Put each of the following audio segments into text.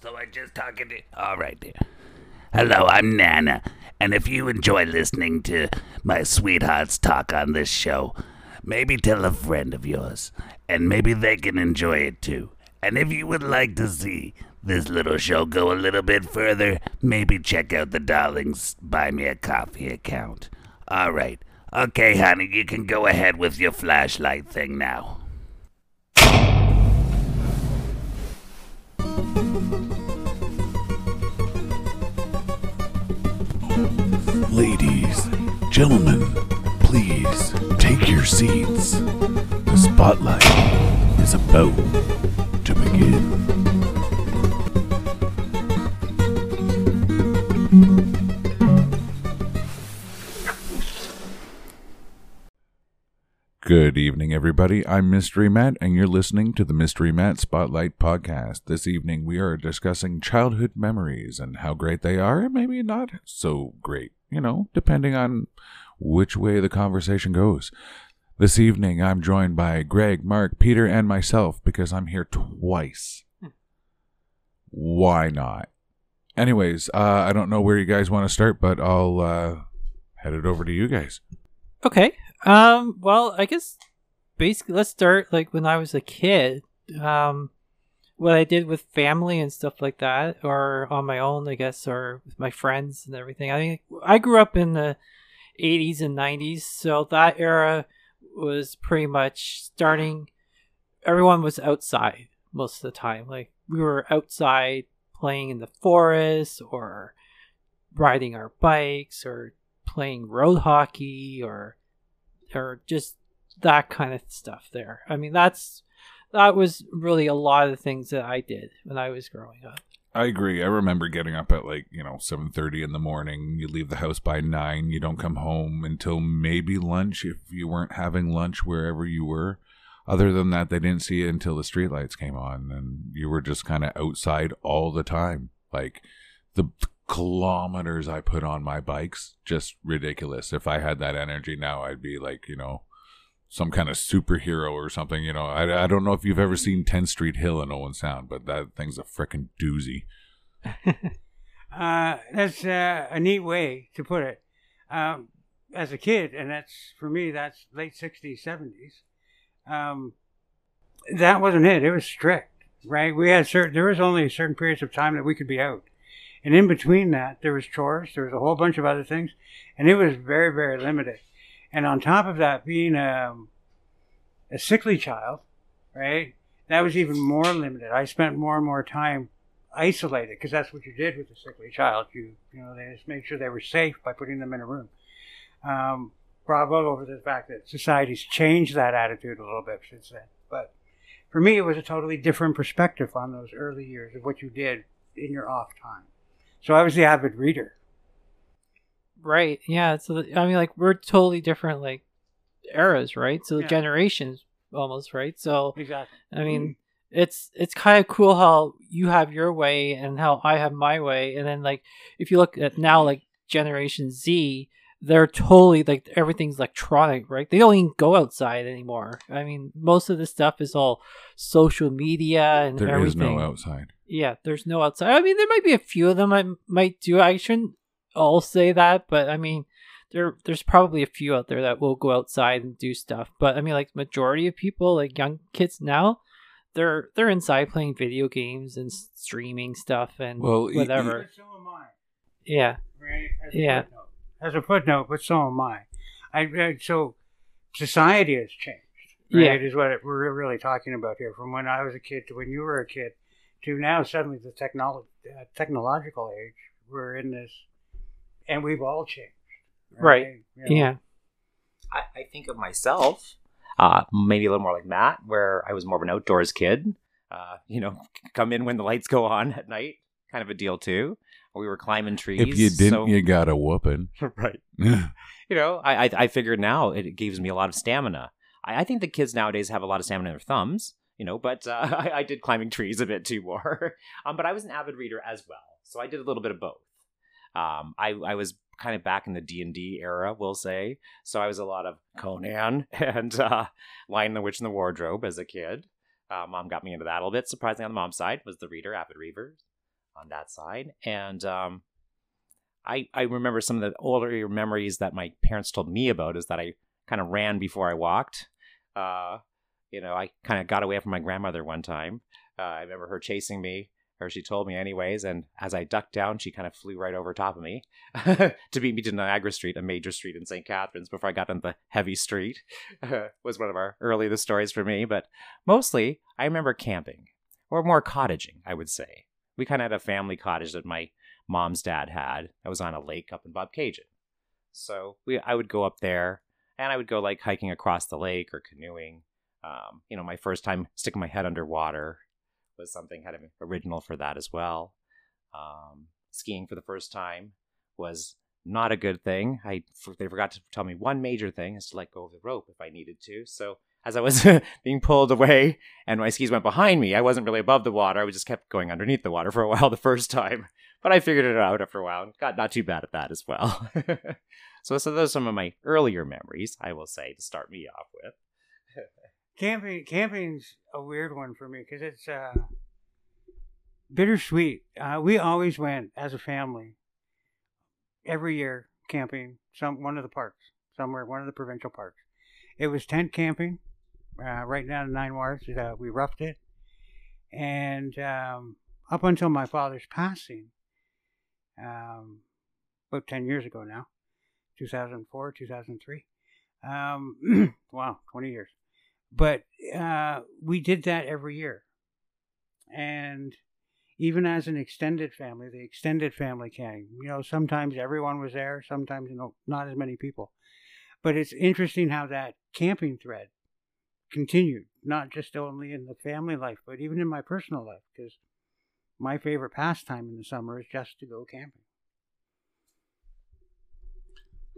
So I just talking to. All right, dear. Hello, I'm Nana, and if you enjoy listening to my sweethearts talk on this show, maybe tell a friend of yours, and maybe they can enjoy it too. And if you would like to see this little show go a little bit further, maybe check out the Darlings Buy Me a Coffee account. All right. Okay, honey, you can go ahead with your flashlight thing now. Gentlemen, please take your seats. The spotlight is about to begin. Good evening, everybody. I'm Mystery Matt, and you're listening to the Mystery Matt Spotlight Podcast. This evening, we are discussing childhood memories and how great they are, and maybe not so great, you know, depending on which way the conversation goes. This evening, I'm joined by Greg, Mark, Peter, and myself because I'm here twice. Why not? Anyways, uh, I don't know where you guys want to start, but I'll uh, head it over to you guys. Okay. Um. Well, I guess basically let's start like when I was a kid. Um, what I did with family and stuff like that, or on my own, I guess, or with my friends and everything. I mean, I grew up in the '80s and '90s, so that era was pretty much starting. Everyone was outside most of the time. Like we were outside playing in the forest, or riding our bikes, or playing road hockey, or or just that kind of stuff there. I mean, that's that was really a lot of the things that I did when I was growing up. I agree. I remember getting up at like, you know, 7:30 in the morning. You leave the house by 9. You don't come home until maybe lunch if you weren't having lunch wherever you were. Other than that, they didn't see you until the streetlights came on and you were just kind of outside all the time. Like the kilometers I put on my bikes, just ridiculous. If I had that energy now, I'd be like, you know, some kind of superhero or something. You know, I, I don't know if you've ever seen 10th Street Hill in Owen Sound, but that thing's a frickin' doozy. Uh, that's uh, a neat way to put it. Um, as a kid, and that's for me, that's late '60s, '70s. Um, that wasn't it. It was strict, right? We had certain. There was only certain periods of time that we could be out, and in between that, there was chores. There was a whole bunch of other things, and it was very, very limited. And on top of that, being um, a sickly child, right? That was even more limited. I spent more and more time isolated because that's what you did with a sickly child. You, you know, they just made sure they were safe by putting them in a room. Um, bravo over the fact that society's changed that attitude a little bit since then. But for me, it was a totally different perspective on those early years of what you did in your off time. So I was the avid reader. Right. Yeah. So I mean, like we're totally different, like eras, right? So Yeah. generations almost, right? So Exactly. I mean, mm-hmm. it's it's kind of cool how you have your way and how I have my way, and then like if you look at now, like Generation Z, they're totally like everything's electronic, right? They don't even go outside anymore. I mean, most of the stuff is all social media and There is everything. no outside. Yeah, there's no outside. I mean, there might be a few of them I might do. I shouldn't all say that, but I mean, there there's probably a few out there that will go outside and do stuff. But I mean, like majority of people, like young kids now, they're they're inside playing video games and streaming stuff and Well, y- y- whatever. But so yeah, right? As Yeah. Footnote. As a footnote, but so am I. I I- so society has changed. Right, Yeah. is what we're really talking about here. From when I was a kid to when you were a kid, to now suddenly the technolo- uh, technological age. We're in this, and we've all changed. Right. You know? yeah, I, I think of myself, uh, maybe a little more like Matt, where I was more of an outdoors kid. Uh, you know, come in when the lights go on at night, kind of a deal too. We were climbing trees. If you didn't, so- you got a whooping. right. You know, I, I I figured now it gives me a lot of stamina. I, I think the kids nowadays have a lot of stamina in their thumbs. You know, but uh, I, I did climbing trees a bit too more. um, but I was an avid reader as well, so I did a little bit of both. Um, I I was kind of back in the D and D era, we'll say. So I was a lot of Conan and uh, Lion the Witch in the Wardrobe as a kid. Uh, mom got me into that a little bit. Surprisingly, on the mom's side was the reader, avid reader. on that side. And um, I I remember some of the older memories that my parents told me about is that I kind of ran before I walked. Uh, you know, I kind of got away from my grandmother one time. Uh, I remember her chasing me, or she told me anyways. And as I ducked down, she kind of flew right over top of me to beat me to Niagara Street, a major street in St. Catharines, before I got on the heavy street. was one of our earliest stories for me. But mostly, I remember camping, or more cottaging, I would say. We kind of had a family cottage that my mom's dad had. I was on a lake up in Bobcaygeon. So we, I would go up there, and I would go like hiking across the lake or canoeing. Um, you know, my first time sticking my head underwater was something kind of original for that as well. Um, skiing for the first time was not a good thing. I they forgot to tell me one major thing is to let go of the rope if I needed to. So as I was being pulled away and my skis went behind me, I wasn't really above the water. I just kept going underneath the water for a while the first time, but I figured it out after a while and got not too bad at that as well. so, so those are some of my earlier memories, I will say, to start me off with. Camping, camping's a weird one for me because it's uh, bittersweet. Uh, we always went as a family every year camping some one of the parks somewhere, one of the provincial parks. It was tent camping uh, right down in Nine Wars. Uh, we roughed it, and um, up until my father's passing, um, about ten years ago now, 2004, 2003. Um, wow, 20 years. But uh, we did that every year. And even as an extended family, the extended family came. You know, sometimes everyone was there, sometimes you know, not as many people. But it's interesting how that camping thread continued, not just only in the family life, but even in my personal life, because my favorite pastime in the summer is just to go camping.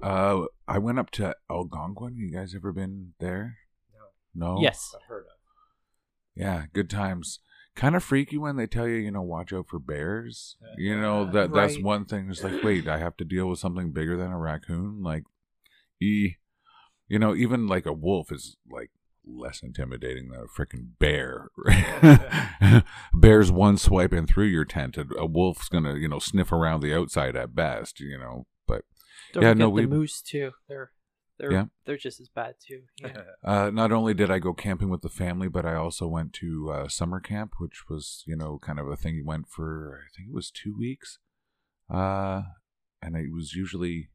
Uh, I went up to Algonquin. You guys ever been there? No. No. Yes. I've heard of. Yeah, good times. Kind of freaky when they tell you, you know, watch out for bears. Uh, you know that that's Right. one thing. It's like, wait, I have to deal with something bigger than a raccoon. Like, e, you know, even like a wolf is like less intimidating than a freaking bear. Bear's one swiping through your tent. and A wolf's gonna, you know, sniff around the outside at best. You know, but Don't Yeah, forget no, the we- moose too. They're they're Yeah. they're just as bad too. Yeah. Uh, not only did I go camping with the family, but I also went to uh, summer camp, which was, you know, kind of a thing you went for, I think it was two weeks. Uh, and it was usually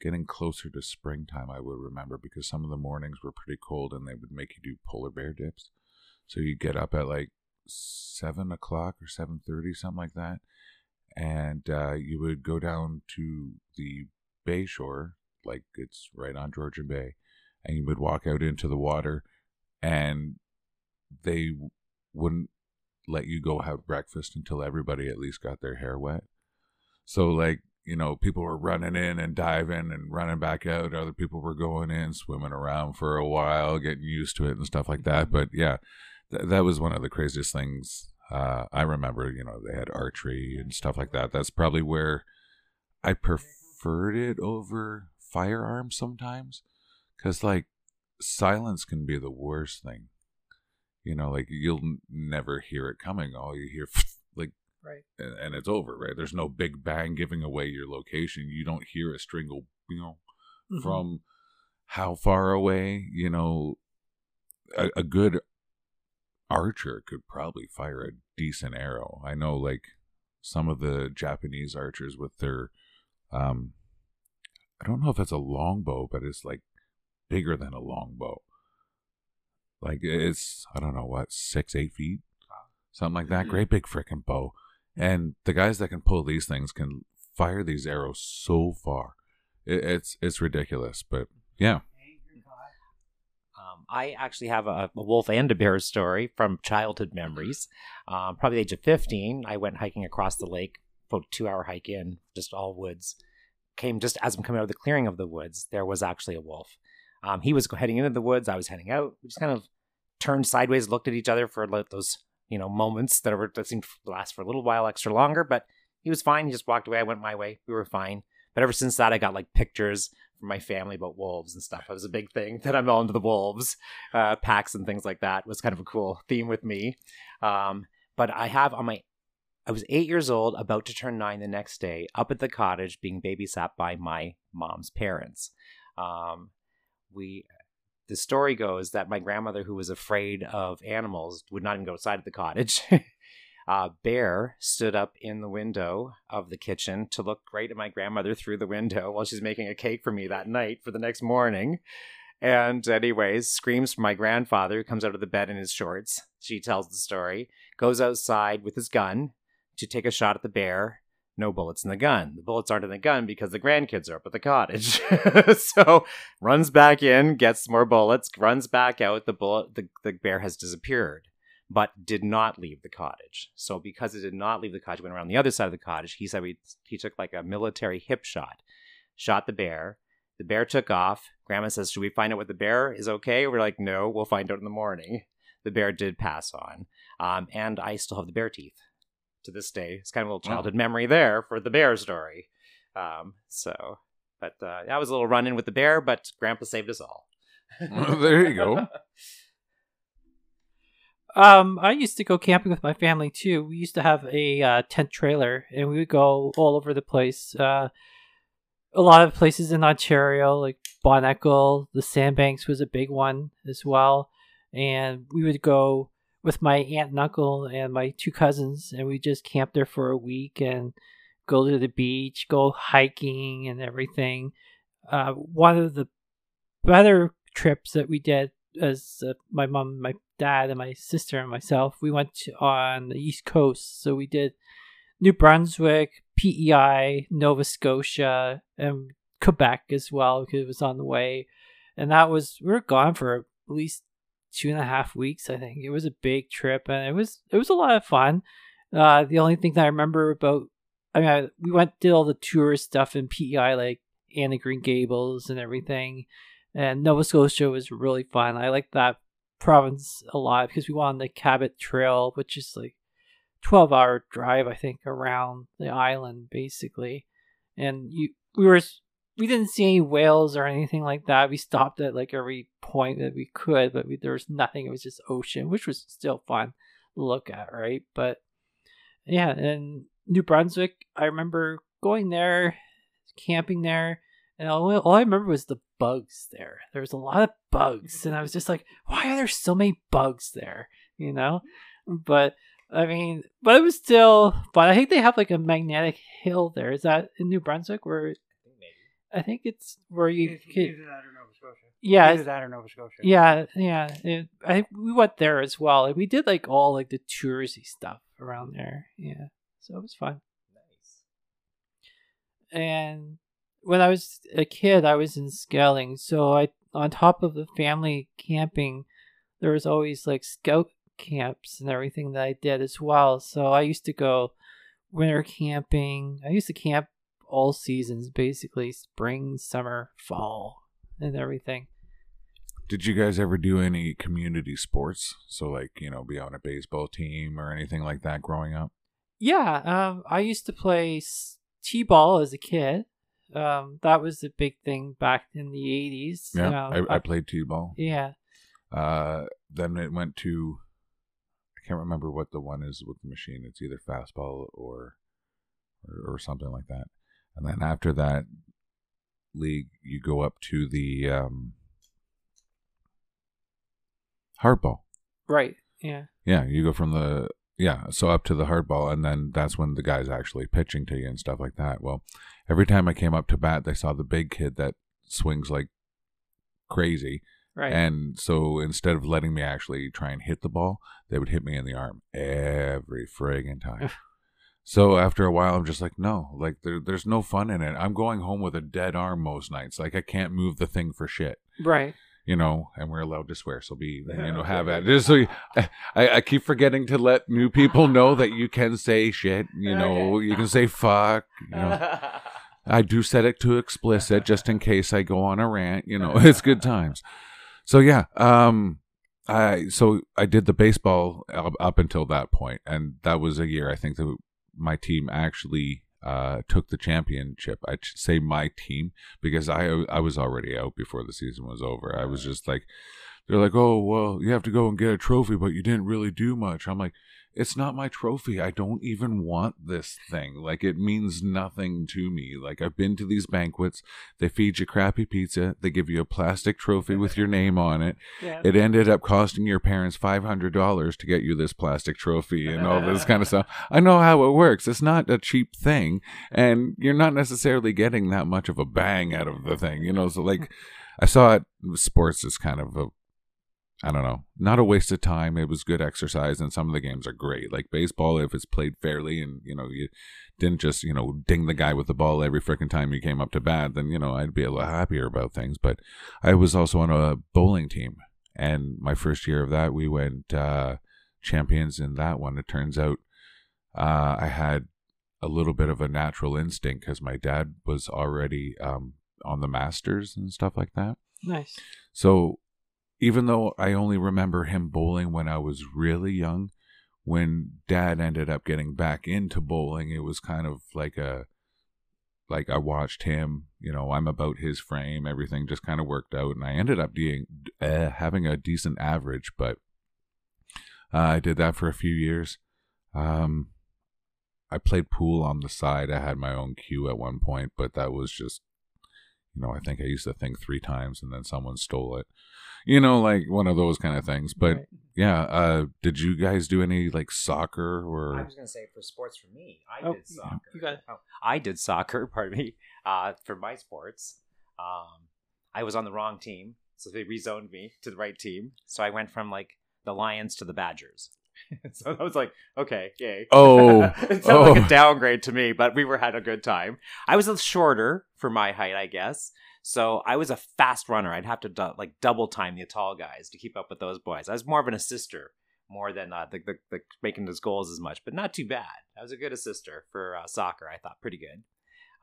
getting closer to springtime, I would remember, because some of the mornings were pretty cold and they would make you do polar bear dips. So you'd get up at like seven o'clock or seven thirty, something like that, and uh, you would go down to the bay shore, like it's right on Georgian Bay, and you would walk out into the water, and they wouldn't let you go have breakfast until everybody at least got their hair wet. So like you know, people were running in and diving and running back out. Other people were going in, swimming around for a while, getting used to it and stuff like that. But yeah, th- that was one of the craziest things uh, I remember. You know, they had archery and stuff like that. That's probably where I preferred it over firearms sometimes, because like silence can be the worst thing. You know, like you'll n- never hear it coming. All you hear, like Right. and, and it's over, right? There's no big bang giving away your location. You don't hear a string of, you know, Mhm. from how far away, you know, a, a good archer could probably fire a decent arrow. I know, like, some of the Japanese archers with their, um, I don't know if it's a longbow, but it's like bigger than a longbow. Like, it's, I don't know what, six, eight feet? Something like that. Great big freaking bow. And the guys that can pull these things can fire these arrows so far. It, it's it's ridiculous, but yeah. Um, I actually have a, a wolf and a bear story from childhood memories. Um, probably the age of 15, I went hiking across the lake, about a two hour hike in, just all woods. Came just as I'm coming out of the clearing of the woods, there was actually a wolf. Um, he was heading into the woods, I was heading out. We just kind of turned sideways, looked at each other for like those, you know, moments that, were, that seemed to last for a little while extra longer, but he was fine. He just walked away. I went my way. We were fine. But ever since that, I got like pictures from my family about wolves and stuff. It was a big thing that I'm all into the wolves uh, packs and things like that. It was kind of a cool theme with me. Um, but I have on my I was eight years old, about to turn nine the next day, up at the cottage being babysat by my mom's parents. Um, we, the story goes that my grandmother, who was afraid of animals, would not even go outside of the cottage. uh, Bear stood up in the window of the kitchen to look right at my grandmother through the window while she's making a cake for me that night for the next morning. And, anyways, screams for my grandfather, comes out of the bed in his shorts. She tells the story, goes outside with his gun to take a shot at the bear. No bullets in the gun. The bullets aren't in the gun because the grandkids are up at the cottage. so runs back in, gets more bullets, runs back out. The bullet, the, the bear has disappeared, but did not leave the cottage. So because it did not leave the cottage, went around the other side of the cottage. He said we, he took like a military hip shot, shot the bear. The bear took off. Grandma says, "Should we find out what the bear is okay?" We're like, "No, we'll find out in the morning." The bear did pass on, um, and I still have the bear teeth to this day. It's kind of a little childhood memory there for the bear story. Um, so, but uh, that was a little run in with the bear, but Grandpa saved us all. there you go. Um, I used to go camping with my family too. We used to have a uh, tent trailer, and we would go all over the place. Uh, a lot of places in Ontario, like Bon Echo, the Sandbanks was a big one as well. And we would go with my aunt and uncle and my two cousins, and we just camp there for a week and go to the beach, go hiking and everything. Uh, one of the better trips that we did as uh, my mom, my dad, and my sister and myself, we went to, on the East Coast. So we did New Brunswick, PEI, Nova Scotia, and Quebec as well because it was on the way. And that was we were gone for at least two and a half weeks. I think it was a big trip, and it was it was a lot of fun. Uh, the only thing that I remember about, I mean, I, we went did all the tourist stuff in PEI, like Anne Green Gables and everything, and Nova Scotia was really fun. I liked that province a lot because we went on the Cabot Trail, which is like 12 hour drive, I think, around the island basically. And you, we were, we didn't see any whales or anything like that. We stopped at like every point that we could, but we, there was nothing. It was just ocean, which was still fun to look at, right? But yeah, and New Brunswick, I remember going there, camping there, and all, all I remember was the bugs there. There was a lot of bugs, and I was just like, why are there so many bugs there? You know? But I mean, but it was still. But I think they have like a magnetic hill there. Is that in New Brunswick? Where I think it's where you. Either, can- either that or Nova Scotia. yeah, Either that or Nova Scotia. yeah, yeah. It, I we went there as well. Like, we did like all like the touristy stuff around there. Yeah, so it was fun. Nice. And when I was a kid, I was in Skelling. So I on top of the family camping, there was always like scout camps and everything that I did as well. So I used to go winter camping. I used to camp all seasons, basically spring, summer, fall, and everything. Did you guys ever do any community sports? So, like, you know, be on a baseball team or anything like that growing up? Yeah, um, I used to play s- t-ball as a kid. Um, that was a big thing back in the eighties. Yeah, I, I played t-ball. yeah, Uh, then it went to, I can't remember what the one is with the machine. It's either fastball or, or, or something like that. And then after that league, you go up to the um, hardball. right. Yeah, Yeah, you go from the yeah, so up to the hardball, and then that's when the guy's actually pitching to you and stuff like that. Well, every time I came up to bat, they saw the big kid that swings like crazy, right. and so instead of letting me actually try and hit the ball, they would hit me in the arm every friggin' time. So after a while, I'm just like, no, like there, there's no fun in it. I'm going home with a dead arm most nights. Like I can't move the thing for shit right. you know, and we're allowed to swear, so be, you know, have at it. Just so you, I, I keep forgetting to let new people know that you can say shit, you know, you can say fuck, you know. I do set it to explicit just in case I go on a rant, you know, it's good times. So yeah, um, I so I did the baseball up, up until that point, and that was a year I think that my team actually uh, took the championship. I say my team because I I was already out before the season was over. I was just like, they're like, oh well, you have to go and get a trophy, but you didn't really do much. I'm like, it's not my trophy. I don't even want this thing. Like it means nothing to me. Like I've been to these banquets. They feed you crappy pizza. They give you a plastic trophy with your name on it. Yeah. It ended up costing your parents five hundred dollars to get you this plastic trophy and all this kind of stuff. I know how it works. It's not a cheap thing, and you're not necessarily getting that much of a bang out of the thing. You know, so like I saw it. Sports is kind of a I don't know, not a waste of time. It was good exercise, and some of the games are great. Like baseball, if it's played fairly, and you know you didn't just you know ding the guy with the ball every freaking time you came up to bat, then you know I'd be a little happier about things. But I was also on a bowling team, and my first year of that, we went uh, champions in that one. It turns out uh, I had a little bit of a natural instinct because my dad was already um, on the masters and stuff like that. Nice. So even though I only remember him bowling when I was really young, when dad ended up getting back into bowling, it was kind of like a like I watched him, you know, I'm about his frame, everything just kind of worked out and I ended up being uh, having a decent average, but uh, I did that for a few years. Um I played pool on the side. I had my own cue at one point, but that was just you know, I think I used to think three times and then someone stole it. You know, like one of those kind of things. But Right. yeah, uh did you guys do any like soccer or? I was going to say for sports for me, I Oh, did soccer. you got it. Oh, I did soccer, pardon me, uh, for my sports. Um, I was on the wrong team, so they rezoned me to the right team. So I went from like the Lions to the Badgers. so I was like, okay, yay. Oh, it sounded like oh. a downgrade to me, but we were had a good time. I was a shorter for my height, I guess. So I was a fast runner. I'd have to du- like double time the tall guys to keep up with those boys. I was more of an assister more than uh, the, the, the making those goals as much, but not too bad. I was a good assister for uh, soccer. I thought pretty good.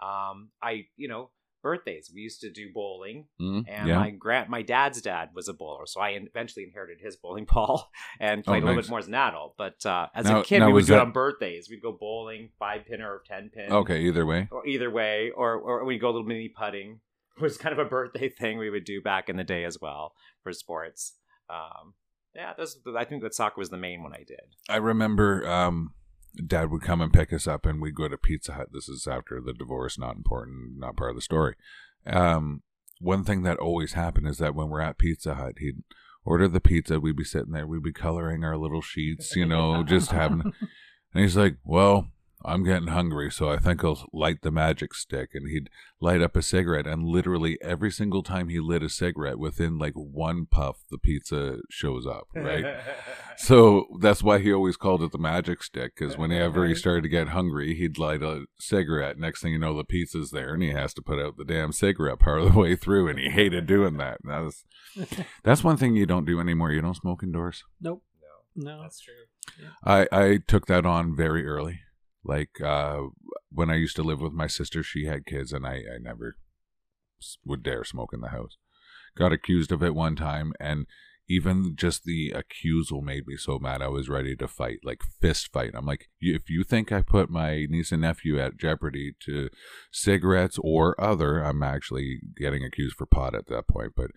Um, I you know birthdays we used to do bowling, Mm, and yeah. my grand my dad's dad was a bowler, so I eventually inherited his bowling ball and played a little Oh, bit more as an adult. But uh, as Now- a kid, we would do it on birthdays. We'd go bowling, five pin or ten pin. Okay, either way. Or either way, or or we'd go a little mini putting. It was kind of a birthday thing we would do back in the day as well for sports. Um, yeah, I think that soccer was the main one I did. I remember um dad would come and pick us up and we'd go to Pizza Hut. This is after the divorce, not important, not part of the story. Um one thing that always happened is that when we're at Pizza Hut, he'd order the pizza, we'd be sitting there, we'd be coloring our little sheets, you know, just having and he's like, Well, I'm getting hungry, so I think I'll light the magic stick. And he'd light up a cigarette, and literally every single time he lit a cigarette, within like one puff, the pizza shows up, right? So that's why he always called it the magic stick, because whenever he uh-huh. started to get hungry, he'd light a cigarette. Next thing you know, the pizza's there, and he has to put out the damn cigarette part of the way through, and he hated doing that. And that was, that's one thing you don't do anymore. You don't smoke indoors. Nope. no, No. that's true. I, I took that on very early. Like uh, when I used to live with my sister, she had kids, and I, I never would dare smoke in the house. Got accused of it one time, and even just the accusal made me so mad. I was ready to fight, like fist fight. I'm like, if you think I put my niece and nephew at jeopardy to cigarettes or other, I'm actually getting accused for pot at that point. But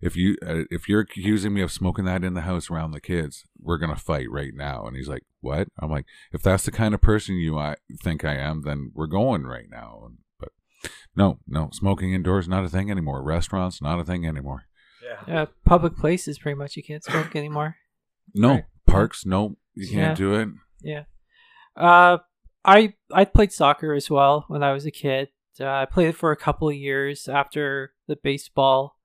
if you uh, if you're accusing me of smoking that in the house around the kids, we're gonna fight right now. And he's like, "What?" I'm like, "If that's the kind of person you I think I am, then we're going right now." And, but no, no, smoking indoors not a thing anymore. Restaurants not a thing anymore. Yeah. Yeah, public places pretty much you can't smoke anymore. No Right. parks. No, you can't Yeah. do it. Yeah. Uh, I I played soccer as well when I was a kid. Uh, I played it for a couple of years after the baseball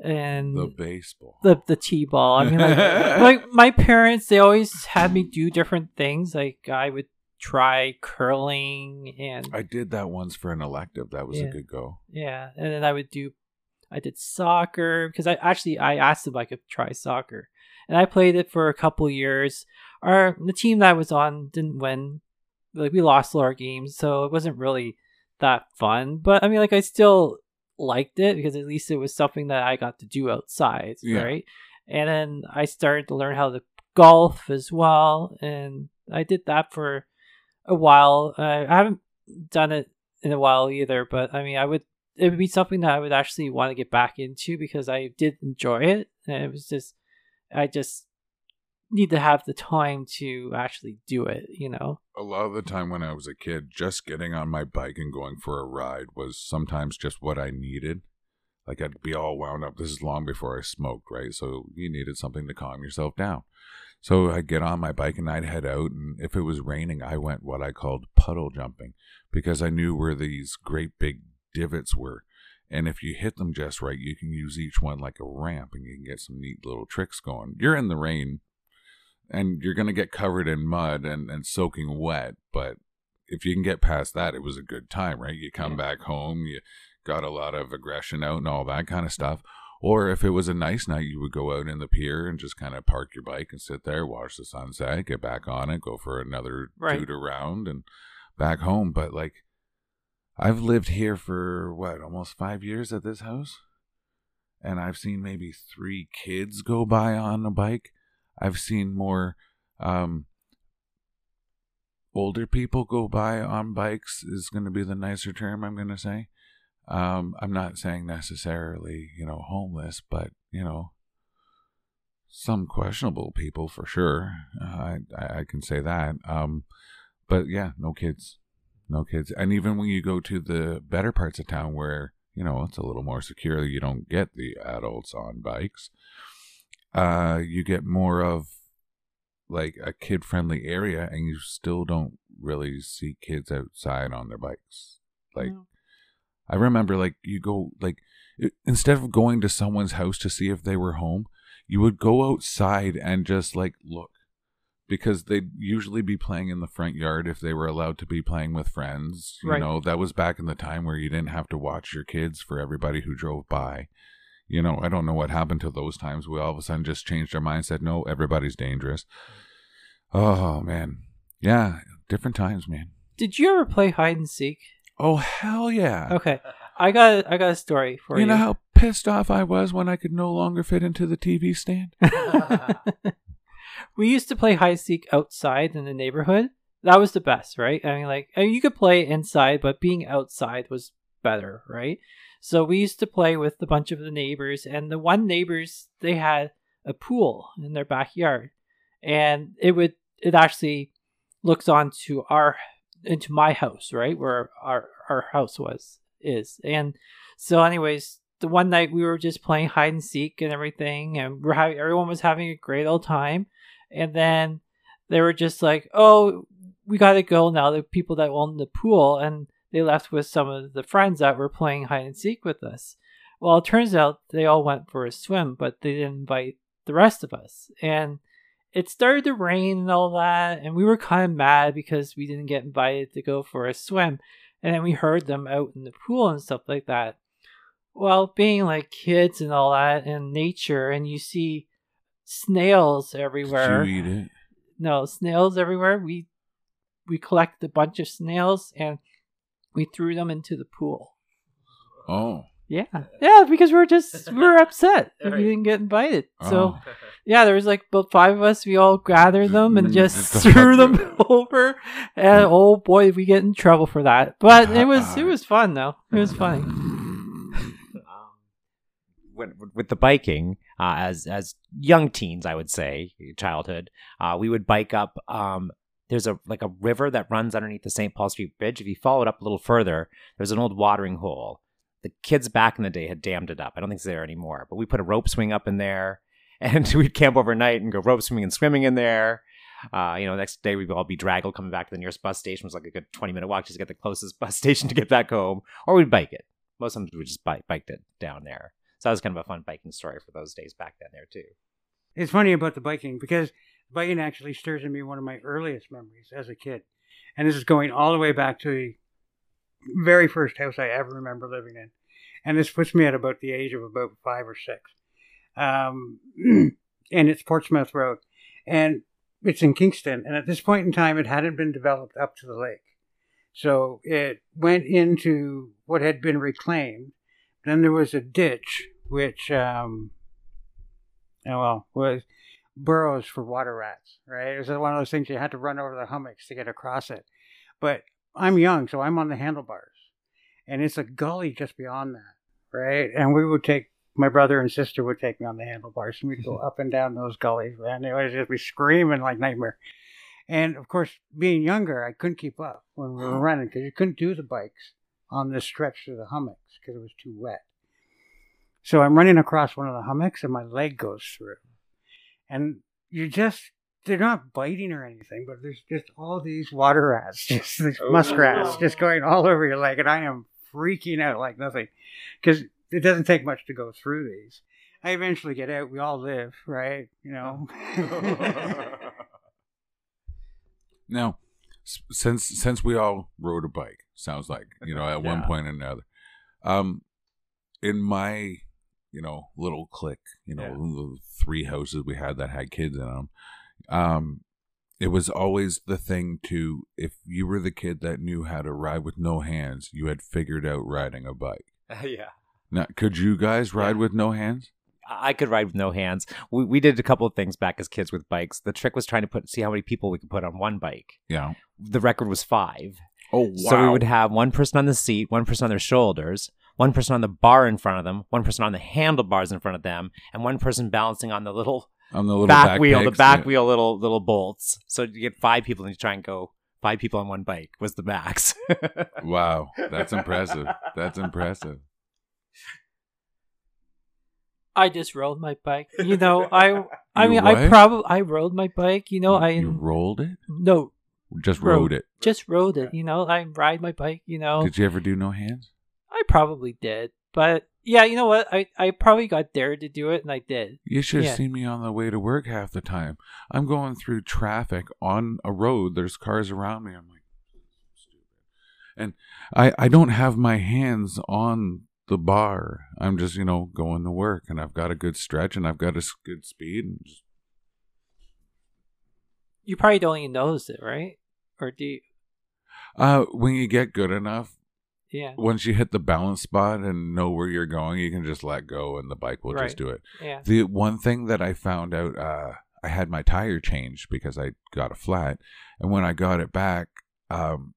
and The baseball. the the t-ball. I mean, like, like my parents, they always had me do different things. Like I would try curling and I did that once for an elective. That was a good go. yeah, and then I would do. I did soccer because I actually I asked if I could try soccer, and I played it for a couple years. Our the team that I was on didn't win, like we lost all our games, so it wasn't really that fun. But I mean, like I still liked it because at least it was something that I got to do outside, Yeah. right? And then I started to learn how to golf as well, and I did that for a while. Uh, I haven't done it in a while either, but I mean, I would it would be something that I would actually want to get back into because I did enjoy it, and it was just I just need to have the time to actually do it. You know. A lot of the time when I was a kid, just getting on my bike and going for a ride was sometimes just what I needed. Like I'd be all wound up. This is long before I smoked, right? So you needed something to calm yourself down. So I'd get on my bike and I'd head out. And if it was raining, I went what I called puddle jumping because I knew where these great big divots were. And if you hit them just right, you can use each one like a ramp and you can get some neat little tricks going. You're in the rain and you're going to get covered in mud and, and soaking wet. But if you can get past that, it was a good time, right? You come back home, you got a lot of aggression out and all that kind of stuff. Or if it was a nice night, you would go out in the pier and just kind of park your bike and sit there, watch the sunset, get back on it, go for another Right. toot around and back home. But like, I've lived here for what, almost five years at this house? And I've seen maybe three kids go by on a bike. I've seen more um, older people go by on bikes, is going to be the nicer term I'm going to say. Um, I'm not saying necessarily, you know, homeless, but, you know, some questionable people for sure. Uh, I, I can say that. Um, but yeah, no kids, no kids. And even when you go to the better parts of town where you know it's a little more secure, you don't get the adults on bikes. Uh, you get more of like a kid friendly area, and you still don't really see kids outside on their bikes. Like No. I remember, like you go like instead of going to someone's house to see if they were home, you would go outside and just like look because they'd usually be playing in the front yard if they were allowed to be playing with friends. You Right. know, that was back in the time where you didn't have to watch your kids for everybody who drove by. You know, I don't know what happened to those times. We all of a sudden just changed our mind, said, no, everybody's dangerous. Oh, man. Yeah, different times, man. Did you ever play hide and seek? Oh, hell yeah. Okay, I got I got a story for you. you know how pissed off I was when I could no longer fit into the TV stand? we used to play hide and seek outside in the neighborhood. That was the best, right? I mean, like I mean, you could play inside, but being outside was better, right? So we used to play with a bunch of the neighbors, and the one neighbors they had a pool in their backyard, and it would it actually looks onto our into my house, right where our our house was is, and so anyways, the one night we were just playing hide and seek and everything, and we're having everyone was having a great old time, and then they were just like, "Oh, we got to go now." The people that own the pool, and they left with some of the friends that were playing hide and seek with us. Well, it turns out they all went for a swim, but they didn't invite the rest of us, and it started to rain and all that, and we were kind of mad because we didn't get invited to go for a swim, and then we heard them out in the pool and stuff like that. Well, being like kids and all that, and nature, and you see snails everywhere. Did you eat it? No, snails everywhere. We we collected a bunch of snails and we threw them into the pool. Oh. Yeah, yeah, because we are just we were upset that Right. we didn't get invited. oh. So yeah, there was like about five of us. We all gathered them and Mm, just threw them over. And oh boy, we get in trouble for that. But it was it was fun though. It was funny. um, with, with the biking, uh, as as young teens, I would say, childhood, uh, we would bike up. Um, there's a like a river that runs underneath the St. Paul Street Bridge. If you follow it up a little further, there's an old watering hole. The kids back in the day had dammed it up. I don't think it's there anymore. But we put a rope swing up in there, and we'd camp overnight and go rope swimming and swimming in there. Uh, you know, next day we'd all be draggled coming back to the nearest bus station. It was like a good 20 minute walk just to get the closest bus station to get back home. Or we'd bike it. Most times we just bike, biked it down there. So that was kind of a fun biking story for those days back then there too. It's funny about the biking because biking actually stirs in me one of my earliest memories as a kid. And this is going all the way back to the very first house I ever remember living in. And this puts me at about the age of about five or six. Um, and it's Portsmouth Road. And it's in Kingston. And at this point in time, it hadn't been developed up to the lake. So it went into what had been reclaimed. Then there was a ditch, which, um, oh, well, was burrows for water rats, right? It was one of those things you had to run over the hummocks to get across it. But I'm young, so I'm on the handlebars. And it's a gully just beyond that, right? And we would take my brother and sister would take me on the handlebars, and we'd go up and down those gullies, man. It was just be screaming like nightmare. And of course, being younger, I couldn't keep up when we were running because you couldn't do the bikes on this stretch through the hummocks because it was too wet. So I'm running across one of the hummocks, and my leg goes through, and you're just they're not biting or anything, but there's just all these water rats, just these muskrats, just going all over your leg, and I am freaking out like nothing, because it doesn't take much to go through these. I eventually get out. We all live, right? You know. Now, since since we all rode a bike, sounds like you know at one Yeah. point or another. Um, in my you know little clique, you know Yeah. Three houses we had that had kids in them, um, it was always the thing to if you were the kid that knew how to ride with no hands, you had figured out riding a bike. yeah. Now, could you guys ride Yeah. with no hands? I could ride with no hands. We, we did a couple of things back as kids with bikes. The trick was trying to put see how many people we could put on one bike. Yeah. The record was five. Oh wow. So we would have one person on the seat, one person on their shoulders, one person on the bar in front of them, one person on the handlebars in front of them, and one person balancing on the little, on the little back, wheel, the back yeah. wheel little little bolts. So you get five people and you try and go five people on one bike was the max. Wow, that's impressive. That's impressive. I just rode my bike. You know, I I You mean, I probably I rode my bike. You know, I you rolled it. no Just Rode. rode it. just rode it. You know, I ride my bike. You know, Did you ever do no hands? I probably did, but yeah, you know what? I I probably got dared to do it, and I did. You should have Yeah. seen me on the way to work half the time. I'm going through traffic on a road. There's cars around me. I'm like, stupid. And I I don't have my hands on the bar. I'm just you know going to work, and I've got a good stretch, and I've got a good speed, and just You probably don't even notice it, right? Or do you? uh when you get good enough. Yeah, Once you hit the balance spot and know where you're going, you can just let go and the bike will Right. just do it. yeah. The one thing that I found out, uh, I had my tire changed because I got a flat, and when I got it back, um,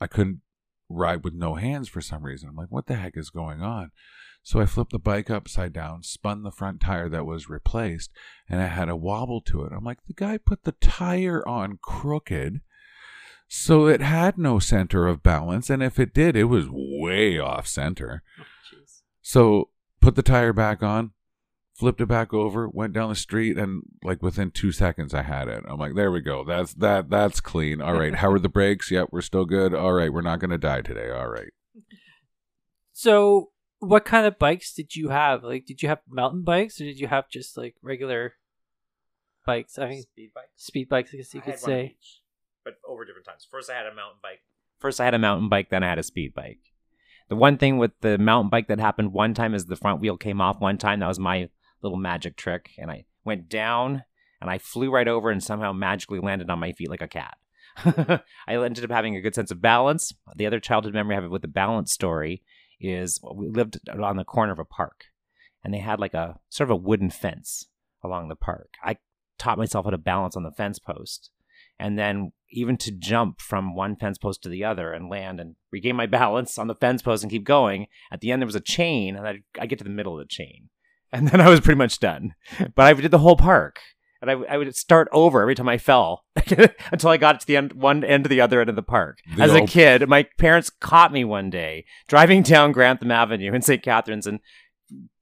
I couldn't ride with no hands for some reason. I'm like, what the heck is going on? So I flipped the bike upside down, spun the front tire that was replaced, and it had a wobble to it. I'm like, the guy put the tire on crooked. So it had no center of balance, and if it did, it was way off center. Oh, jeez. So put the tire back on, flipped it back over, went down the street, and like within two seconds I had it. I'm like, there we go. That's that that's clean. All right. How are the brakes? Yep, we're still good. All right, we're not gonna die today. All right. So, what kind of bikes did you have? Like, did you have mountain bikes, or did you have just like regular bikes? I mean, speed bikes. speed bikes, I guess you I could had one of say. But over different times. First, I had a mountain bike. First, I had a mountain bike. Then I had a speed bike. The one thing with the mountain bike that happened one time is the front wheel came off one time. That was my little magic trick, and I went down and I flew right over and somehow magically landed on my feet like a cat. I ended up having a good sense of balance. The other childhood memory I have with the balance story is we lived on the corner of a park, and they had like a sort of a wooden fence along the park. I taught myself how to balance on the fence post, and then even to jump from one fence post to the other and land and regain my balance on the fence post and keep going. At the end, there was a chain, and I I get to the middle of the chain, and then I was pretty much done. But I did the whole park. And I, I would start over every time I fell until I got to the end, one end to the other end of the park. The As a kid, my parents caught me one day driving down Grantham Avenue in St. Catharines and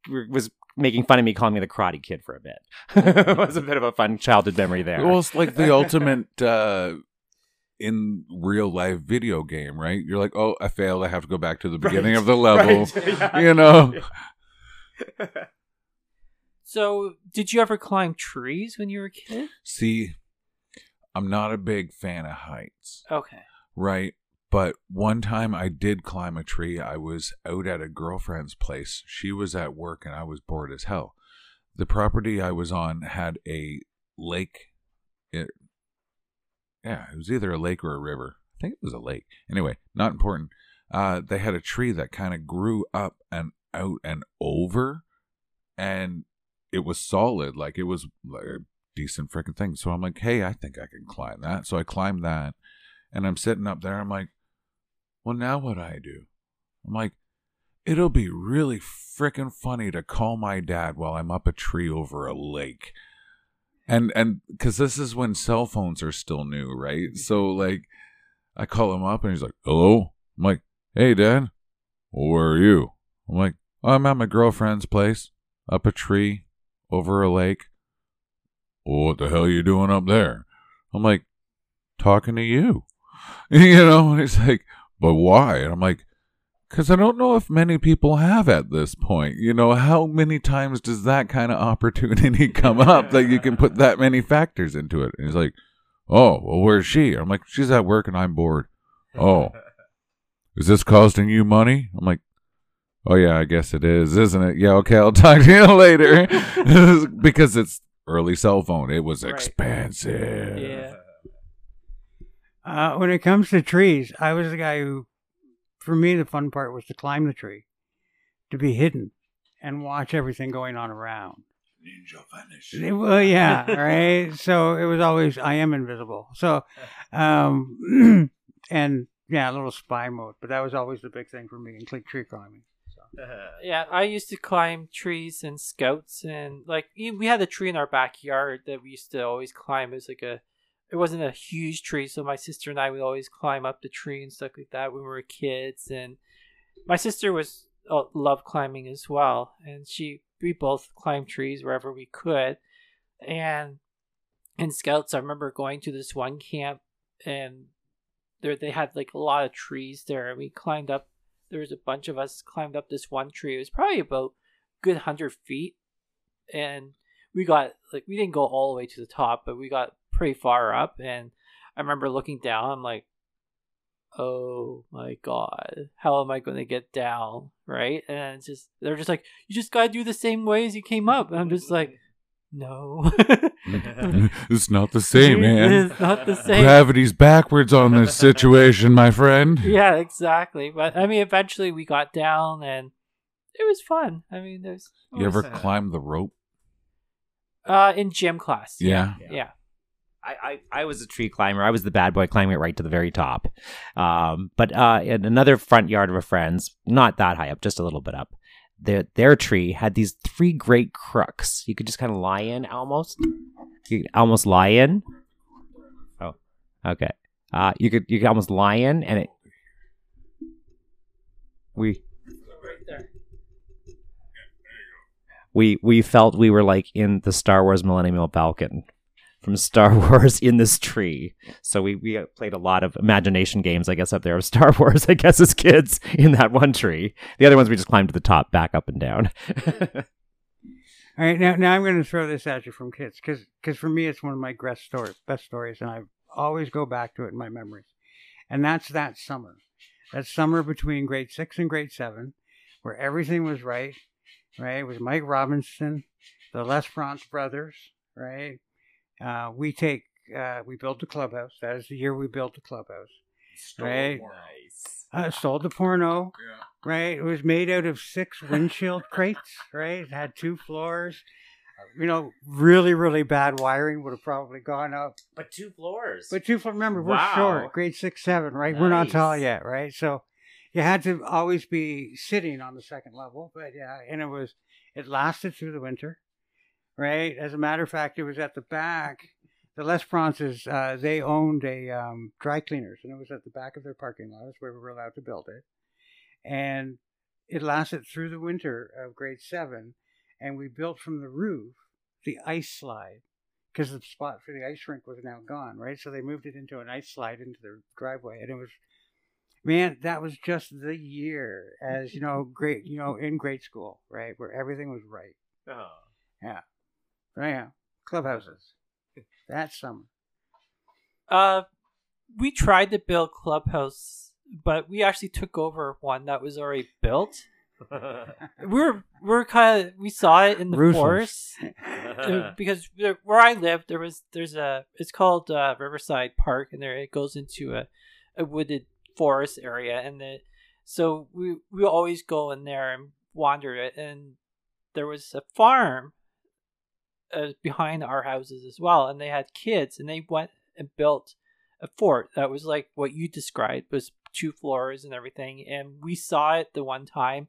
was making fun of me, calling me the karate kid for a bit. it was a bit of a fun childhood memory there. Well, it's like the ultimate uh, in real life video game, right? You're like, oh, I failed. I have to go back to the beginning Right. of the level. Right. Yeah. You know. So, did you ever climb trees when you were a kid? See, I'm not a big fan of heights. Okay. Right. But one time I did climb a tree. I was out at a girlfriend's place. She was at work and I was bored as hell. The property I was on had a lake. It, yeah, it was either a lake or a river. I think it was a lake. Anyway, not important. Uh, they had a tree that kind of grew up and out and over, and it was solid. Like it was like a decent freaking thing. So I'm like, hey, I think I can climb that. So I climbed that and I'm sitting up there. I'm like, well, now what I do? I'm like, it'll be really freaking funny to call my dad while I'm up a tree over a lake. And and cuz this is when cell phones are still new, right? So mm-hmm. like I call him up and he's like, "Hello?" I'm like, "Hey dad. Where are you?" I'm like, "I'm at my girlfriend's place, up a tree over a lake." What the hell are you doing up there? I'm like, talking to you. You know, and he's like, but why? And I'm like, because I don't know if many people have at this point. You know, how many times does that kind of opportunity come up that you can put that many factors into it? And he's like, oh, well, where's she? I'm like, she's at work and I'm bored. Oh, is this costing you money? I'm like, oh, yeah, I guess it is, isn't it? Yeah, okay, I'll talk to you later. because it's early cell phone. It was Right. expensive. Yeah. Uh, when it comes to trees, I was the guy who, for me, the fun part was to climb the tree, to be hidden, and watch everything going on around. Ninja vanish. Well, yeah, right. So it was always I am invisible. So, um, and yeah, a little spy mode. But that was always the big thing for me in tree climbing. Yeah, I used to climb trees and scouts, and like we had a tree in our backyard that we used to always climb. It was like a, it wasn't a huge tree, so my sister and I would always climb up the tree and stuff like that when we were kids. And my sister was uh, loved climbing as well, and she we both climbed trees wherever we could. And in scouts, I remember going to this one camp, and there they had like a lot of trees there, and we climbed up there was a bunch of us climbed up this one tree. It was probably about good hundred feet, and we got like we didn't go all the way to the top, but we got pretty far up. And I remember looking down. I'm like, oh my god, how am I going to get down? Right? And it's just they're just like, you just gotta do the same way as you came up. And I'm just like, no, it's not the same, man. it's not the same. Gravity's backwards on this situation, my friend. yeah, exactly. But I mean, eventually we got down, and it was fun. I mean, there's You ever climb the rope? uh in gym class. Yeah. yeah. I, I, I was a tree climber. I was the bad boy climbing it right to the very top. Um, but uh, in another front yard of a friend's, not that high up, just a little bit up, their their tree had these three great crooks. You could just kind of lie in almost. You could almost lie in. Oh, okay. Uh, you could you could almost lie in, and it. We we we felt we were like in the Star Wars Millennium Falcon from Star Wars in this tree. So we we played a lot of imagination games, I guess, up there of Star Wars, I guess, as kids in that one tree. The other ones we just climbed to the top, back up and down. All right, now now I'm going to throw this at you from kids because for me it's one of my best stories, best stories, and I always go back to it in my memories. And that's that summer, that summer between grade six and grade seven, where everything was right. Right, it was Mike Robinson, the Les Bronx brothers. Right, uh, we take uh, we built the clubhouse. That is the year we built the clubhouse. Right. Uh, sold the porno. Yeah. Right. It was made out of six windshield crates. Right. It had two floors. You know, really, really bad wiring would have probably gone up. But two floors. But two floor. Remember, we're Wow. short. Grade six, seven. Right. We're not tall yet. Right. So you had to always be sitting on the second level. But yeah, and it was it lasted through the winter. Right. As a matter of fact, it was at the back. The Les Bronces, uh, they owned a um, dry cleaners, and it was at the back of their parking lot. That's where we were allowed to build it. And it lasted through the winter of grade seven. And we built from the roof the ice slide because the spot for the ice rink was now gone, right? So they moved it into an ice slide into their driveway, and it was, man, that was just the year as you know, great, you know, in grade school, right, where everything was right. Oh. Yeah. Yeah, clubhouses. That summer. Uh, we tried to build clubhouse, but we actually took over one that was already built. We're we're kind of we saw it in the Ruthless. forest uh, because there, where I live there was there's a it's called uh, Riverside Park and there it goes into a, a wooded forest area and the so we we always go in there and wander it and there was a farm uh, behind our houses as well and they had kids and they went and built a fort that was like what you described was two floors and everything and we saw it the one time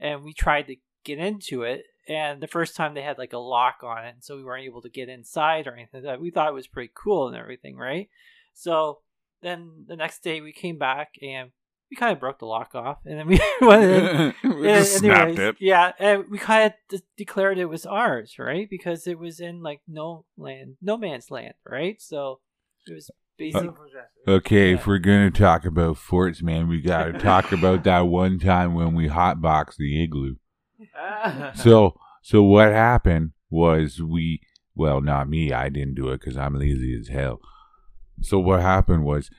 and we tried to get into it. And the first time they had like a lock on it, and so we weren't able to get inside or anything. That we thought it was pretty cool and everything, right? So then the next day we came back and we kind of broke the lock off, and then we went in. we Yeah, just snapped anyways, it. Yeah, and we kind of de- declared it was ours, right? Because it was in like no land, no man's land, right? So it was basically. Uh, okay, Yeah. if we're gonna talk about forts, man, we gotta talk about that one time when we hotboxed the igloo. So, so what happened was we, well, not me, I didn't do it because I'm lazy as hell. So what happened was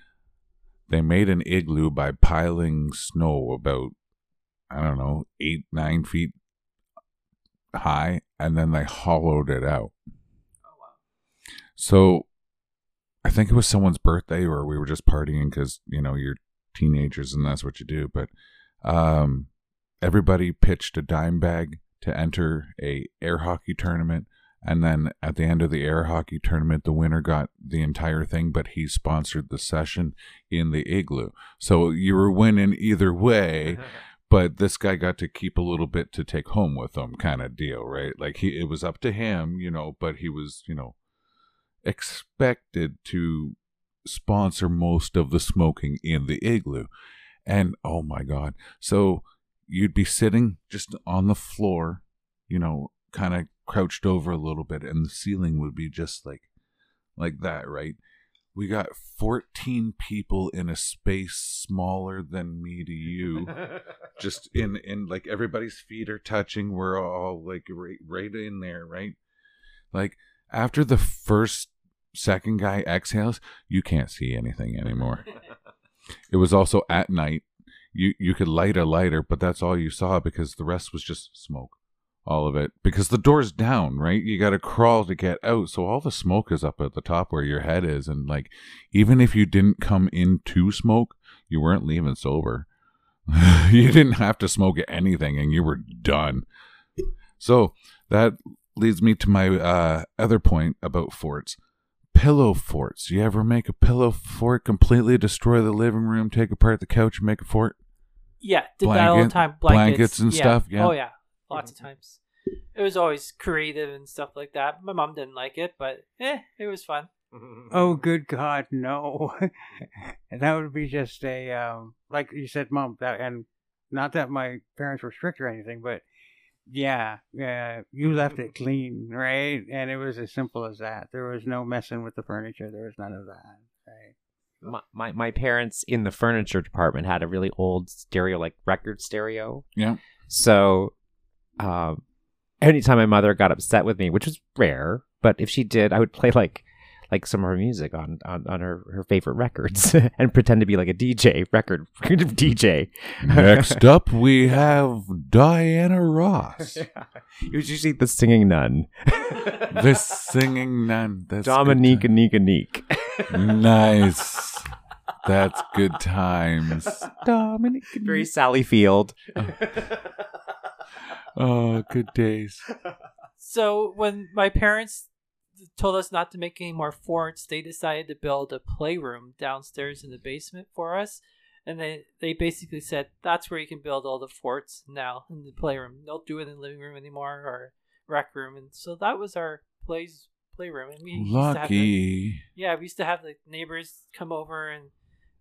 they made an igloo by piling snow about, I don't know, eight, nine feet high, and then they hollowed it out. Oh, wow. So I think it was someone's birthday or we were just partying because, you know, you're teenagers and that's what you do. But um, everybody pitched a dime bag to enter a air hockey tournament. And then at the end of the air hockey tournament, the winner got the entire thing, but he sponsored the session in the igloo. So you were winning either way but this guy got to keep a little bit to take home with him kind of deal right? Like he it was up to him you know but he was you know expected to sponsor most of the smoking in the igloo. And oh my god. So you'd be sitting just on the floor you know kind of crouched over a little bit and the ceiling would be just like like that right? We got 14 people in a space smaller than me to you just in in like everybody's feet are touching we're all like right, right in there right? Like after the first second guy exhales you can't see anything anymore. It was also at night. You you could light a lighter but that's all you saw because the rest was just smoke all of it because the door's down right you got to crawl to get out so all the smoke is up at the top where your head is and like even if you didn't come into smoke you weren't leaving sober you didn't have to smoke anything and you were done. So that leads me to my uh, other point about forts. Pillow forts. You ever make a pillow fort completely destroy the living room, take apart the couch, and make a fort? Yeah, did that all the Blanket- time. blankets and yeah. stuff, yeah. Oh yeah, lots of times. It was always creative and stuff like that. My mom didn't like it, but eh, it was fun. Oh, good God, no! that would be just a um, like you said, mom. That and not that my parents were strict or anything, but yeah, yeah, you left it clean, right? And it was as simple as that. There was no messing with the furniture. There was none of that, right? my, my my parents in the furniture department had a really old stereo, like record stereo. Yeah. So, um, anytime my mother got upset with me, which was rare, but if she did, I would play like like some of her music on on, on her, her favorite records and pretend to be like a DJ record DJ. Next up, we have Diana Ross, It was usually the singing nun, the singing nun. That's good Dominique time. Anik Anik. Nice. That's good times. Dominique. Very Sally Field. Oh, Oh, good days. So when my parents told us not to make any more forts, they decided to build a playroom downstairs in the basement for us. And they, they basically said that's where you can build all the forts now in the playroom. Don't do it in the living room anymore or rec room. And so that was our plays playroom. And we used to have Lucky. yeah, we used to have the neighbors come over and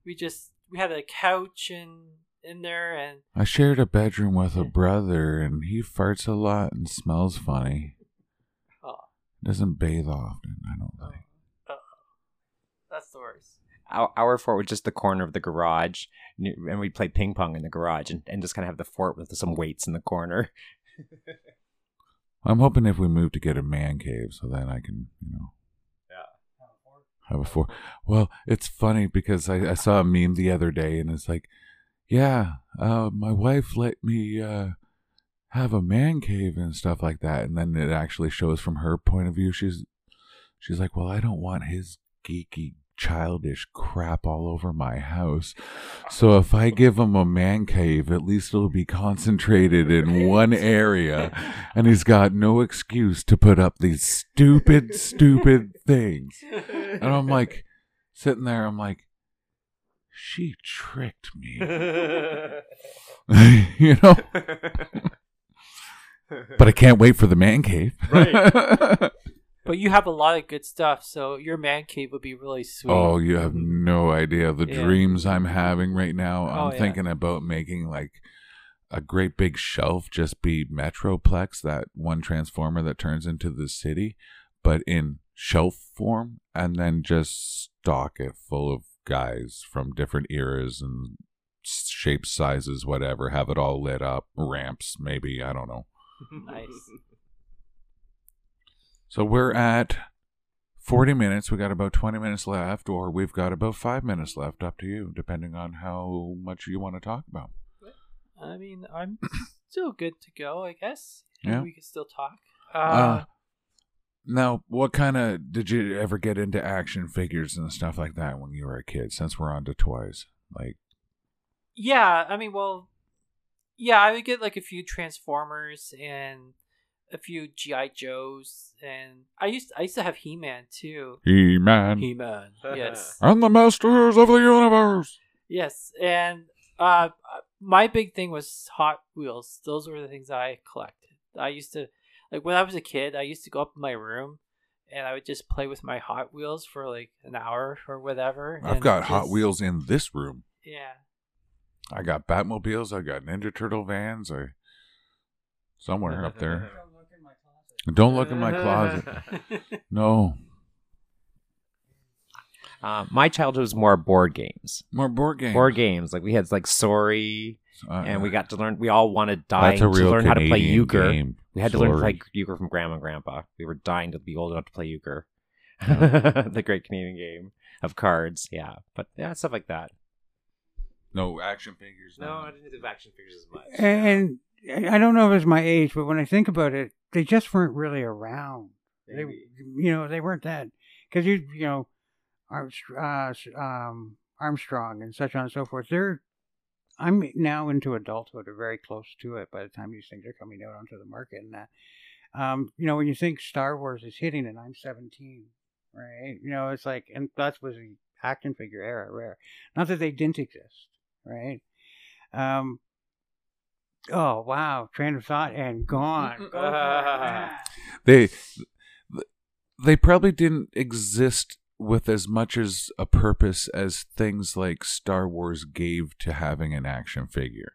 we just we had a couch and in there and I shared a bedroom with a brother, and he farts a lot and smells funny. oh, Doesn't bathe often, I don't think. Oh. that's the worst. Our, our fort was just the corner of the garage, and we'd play ping pong in the garage, and, and just kind of have the fort with some weights in the corner. I'm hoping if we move to get a man cave, so then I can, you know, Yeah. have a fort. Well, it's funny because I, I saw a meme the other day, and it's like, yeah, uh, my wife let me uh, have a man cave and stuff like that, and then it actually shows from her point of view. She's she's like, well, I don't want his geeky childish crap all over my house. So if I give him a man cave, at least it'll be concentrated in one area and he's got no excuse to put up these stupid, stupid things. And I'm like, sitting there, I'm like, she tricked me. you know? But I can't wait for the man cave. Right. But you have a lot of good stuff, so your man cave would be really sweet. oh, you have no idea the Yeah. dreams I'm having right now. Oh, I'm Oh, yeah. thinking about making like a great big shelf just be Metroplex, that one transformer that turns into the city, but in shelf form, and then just stock it full of guys from different eras and shapes, sizes, whatever. Have it all lit up, ramps, maybe. I don't know. Nice. So we're at 40 minutes. We got about 20 minutes left, or we've got about five minutes left, up to you, depending on how much you want to talk about. I mean, I'm still good to go, I guess. Yeah. We can still talk. Uh, Uh, now, what kind of did you ever get into action figures and stuff like that when you were a kid? Since we're on to toys, like yeah, I mean, well, yeah, I would get like a few Transformers and a few GI Joes, and I used I used to have He Man too. He Man He Man, yes, and the Masters of the Universe. yes, and uh, my big thing was Hot Wheels. Those were the things I collected. I used to like when I was a kid. I used to go up in my room. And I would just play with my Hot Wheels for like an hour or whatever. I've and got Hot Wheels in this room. Yeah, I got Batmobiles. I got Ninja Turtle vans. I somewhere up there. Don't look in my closet. No, Uh, my childhood was more board games. more board games. Board games, like we had like Sorry, Uh, and we got to learn. We all wanted dying That's a real to learn how to play Canadian euchre. game. We had to learn to Sorry. play euchre from grandma and grandpa. We were dying to be old enough to play euchre. Yeah. the great Canadian game of cards, yeah. But yeah, stuff like that. No action figures. No, I didn't do action figures as much. And I don't know if it's my age, but when I think about it, they just weren't really around. They, you know, they weren't that because you, you know, Armstrong, uh, um, Armstrong and such on and so forth. They're, I'm now into adulthood or very close to it by the time these things are coming out onto the market and that. Um, you know, when you think Star Wars is hitting and I'm 17, right? You know, it's like, and that was the action figure era, rare. Not that they didn't exist, right? Um, oh wow, train of thought and gone. Go for. They they probably didn't exist with as much as a purpose as things like Star Wars gave to having an action figure.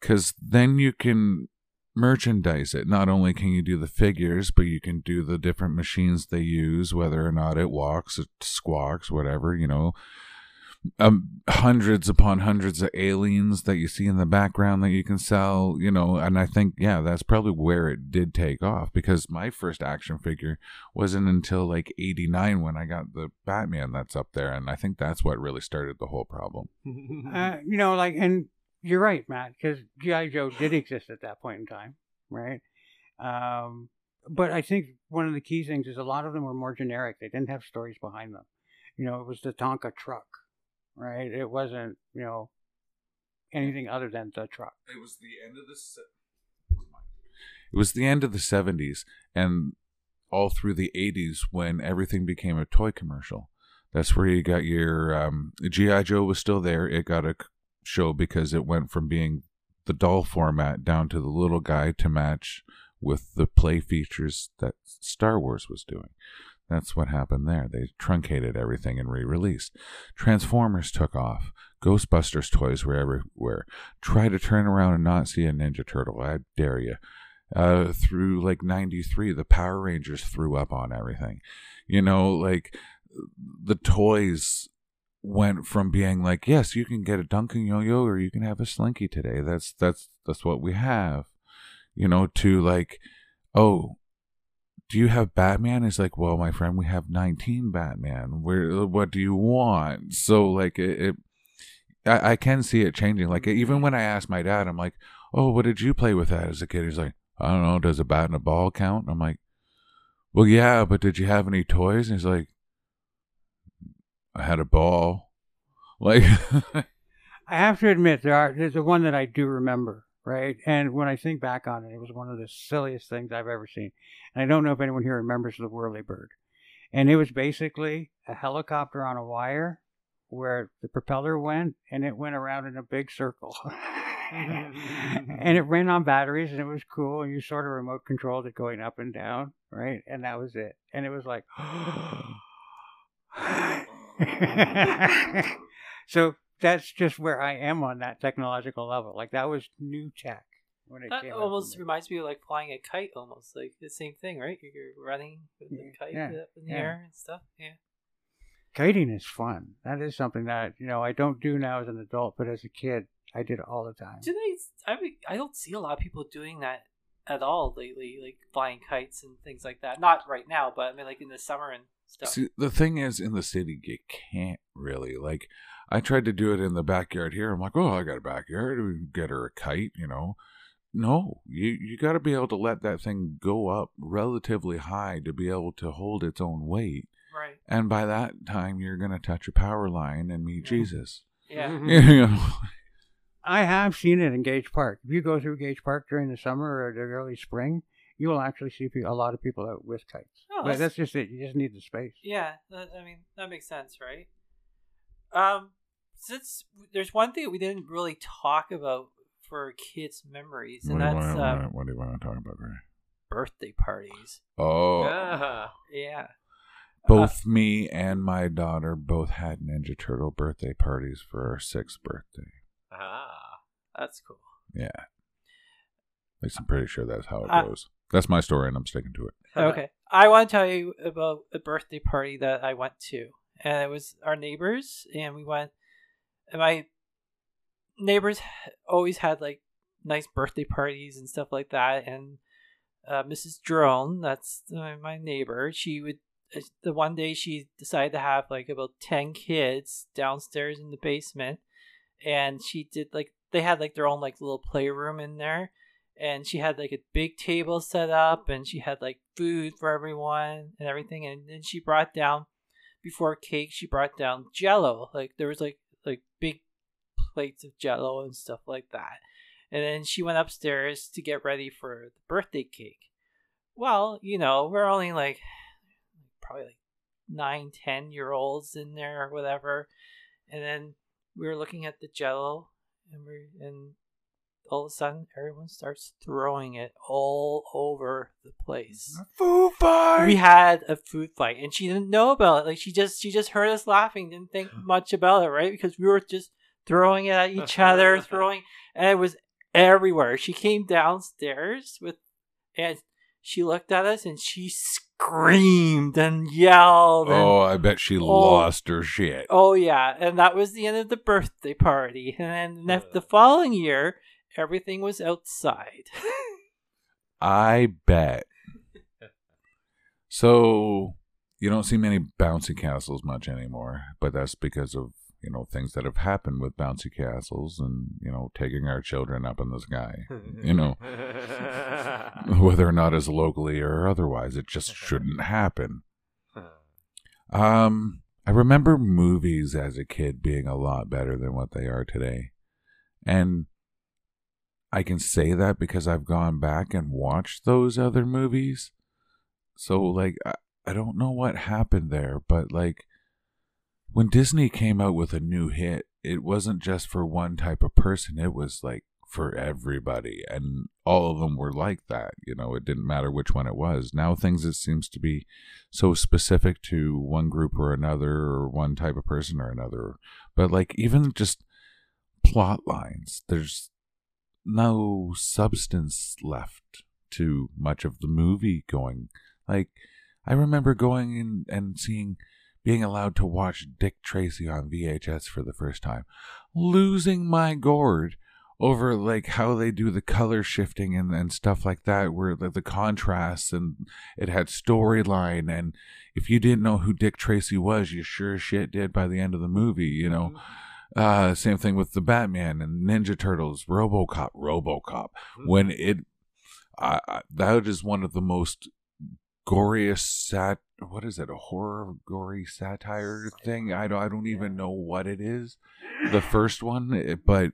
Cuz then you can merchandise it. Not only can you do the figures, but you can do the different machines they use, whether or not it walks, it squawks, whatever, you know. Um, hundreds upon hundreds of aliens that you see in the background that you can sell, you know, and I think, yeah, that's probably where it did take off because my first action figure wasn't until like 89 when I got the Batman that's up there, and I think that's what really started the whole problem. Uh, you know, like, and you're right, Matt, because GI Joe did exist at that point in time, right? Um, but I think one of the key things is a lot of them were more generic. They didn't have stories behind them. You know, it was the Tonka truck, right? It wasn't, you know, anything other than the truck. It was the end of the It was the end of the 70s and all through the 80s when everything became a toy commercial. That's where you got your um, GI Joe was still there. It got a show because it went from being the doll format down to the little guy to match with the play features that Star Wars was doing. That's what happened there. They truncated everything and re-released. Transformers took off. Ghostbusters toys were everywhere. Try to turn around and not see a Ninja Turtle. I dare you. Uh, through like 93, the Power Rangers threw up on everything. You know, like the toys went from being like, yes, you can get a Duncan yo-yo or you can have a Slinky today. That's that's that's what we have. You know, to like, oh, do you have Batman? It's like, well, my friend, we have 19 Batman. Where what do you want? So like it, it I, I can see it changing. Like even when I asked my dad, I'm like, "Oh, what did you play with that as a kid?" He's like, "I don't know. Does a bat and a ball count?" I'm like, "Well, yeah, but did you have any toys?" And he's like, "I had a ball." Like, I have to admit, there are there's the one that I do remember, right? And when I think back on it, it was one of the silliest things I've ever seen. And I don't know if anyone here remembers the Whirly Bird. And it was basically a helicopter on a wire where the propeller went, and it went around in a big circle. and it ran on batteries, and it was cool. And you sort of remote controlled it going up and down, right? And that was it. And it was like, so that's just where I am on that technological level. Like that was new tech when it That came. out almost for reminds me of like flying a kite, almost like the same thing, right? You're running with the kite yeah, up in the yeah. air and stuff. Yeah. Kiting is fun. That is something that you know I don't do now as an adult, but as a kid, I did it all the time. Do they? I mean, I don't see a lot of people doing that at all lately, like flying kites and things like that. Not right now, but I mean, like in the summer and stuff. See, the thing is, in the city, you can't really. Like, I tried to do it in the backyard here. I'm like, oh, I got a backyard. We can get her a kite, you know. No, you you got to be able to let that thing go up relatively high to be able to hold its own weight. right. And by that time, you're gonna touch a power line and meet Yeah. Jesus. Yeah. you know? I have seen it in Gage Park. If you go through Gage Park during the summer or the early spring, you will actually see a lot of people out with kites. Oh, but that's- that's just it. You just need the space. Yeah, that, I mean that makes sense, right? Um, since there's one thing we didn't really talk about for kids' memories, and What do, you that's wanna, um, what do you want to talk about, birthday parties. Oh, Ah. Yeah, both me and my daughter both had Ninja Turtle birthday parties for our sixth birthday. Ah. that's cool. Yeah. At least I'm pretty sure that's how it Uh, goes. That's my story, and I'm sticking to it. Okay, I want to tell you about a birthday party that I went to, and it was our neighbors, and we went. And my neighbors always had like nice birthday parties and stuff like that, and uh, Mrs. Drone, that's my neighbor, she would. uh, The one day she decided to have like about ten kids downstairs in the basement, and she did like they had like their own like little playroom in there, and she had like a big table set up and she had like food for everyone and everything and then she brought down before cake she brought down jello. Like there was like like big plates of jello and stuff like that. And then she went upstairs to get ready for the birthday cake. Well you know we're only like probably like nine ten year olds in there or whatever. And then we were looking at the jello and we and all of a sudden everyone starts throwing it all over the place. Foo fight. We had a food fight and she didn't know about it. Like she just she just heard us laughing, didn't think much about it, right? Because we were just throwing it at each other, throwing and it was everywhere. She came downstairs with and she looked at us and she screamed and yelled and Oh, I bet she Oh. lost her shit. Oh yeah, and that was the end of the birthday party. And then the, the following year, everything was outside. I bet. So you don't see many bouncy castles much anymore, but that's because of you know things that have happened with bouncy castles and you know taking our children up in the sky. You know, whether or not as locally or otherwise, it just shouldn't happen. Um, I remember movies as a kid being a lot better than what they are today. And I can say that because I've gone back and watched those other movies. So, like, I, I don't know what happened there, but, like, when Disney came out with a new hit, it wasn't just for one type of person, it was, like, for everybody. And all of them were like that. You know, it didn't matter which one it was. Now, things, it seems to be so specific to one group or another or one type of person or another but like even just plot lines there's no substance left to much of the movie going. Like i remember going in and seeing being allowed to watch dick tracy on vhs for the first time. Losing my gourd over like how they do the color shifting and, and stuff like that where the, the contrasts and it had storyline and if you didn't know who dick tracy was you sure shit did by the end of the movie you know mm-hmm. Uh same thing with the batman and ninja turtles robocop robocop. When it I I that is one of the most goriest sat what is it a horror gory satire thing? I don't i don't even know what it is. The first one it- but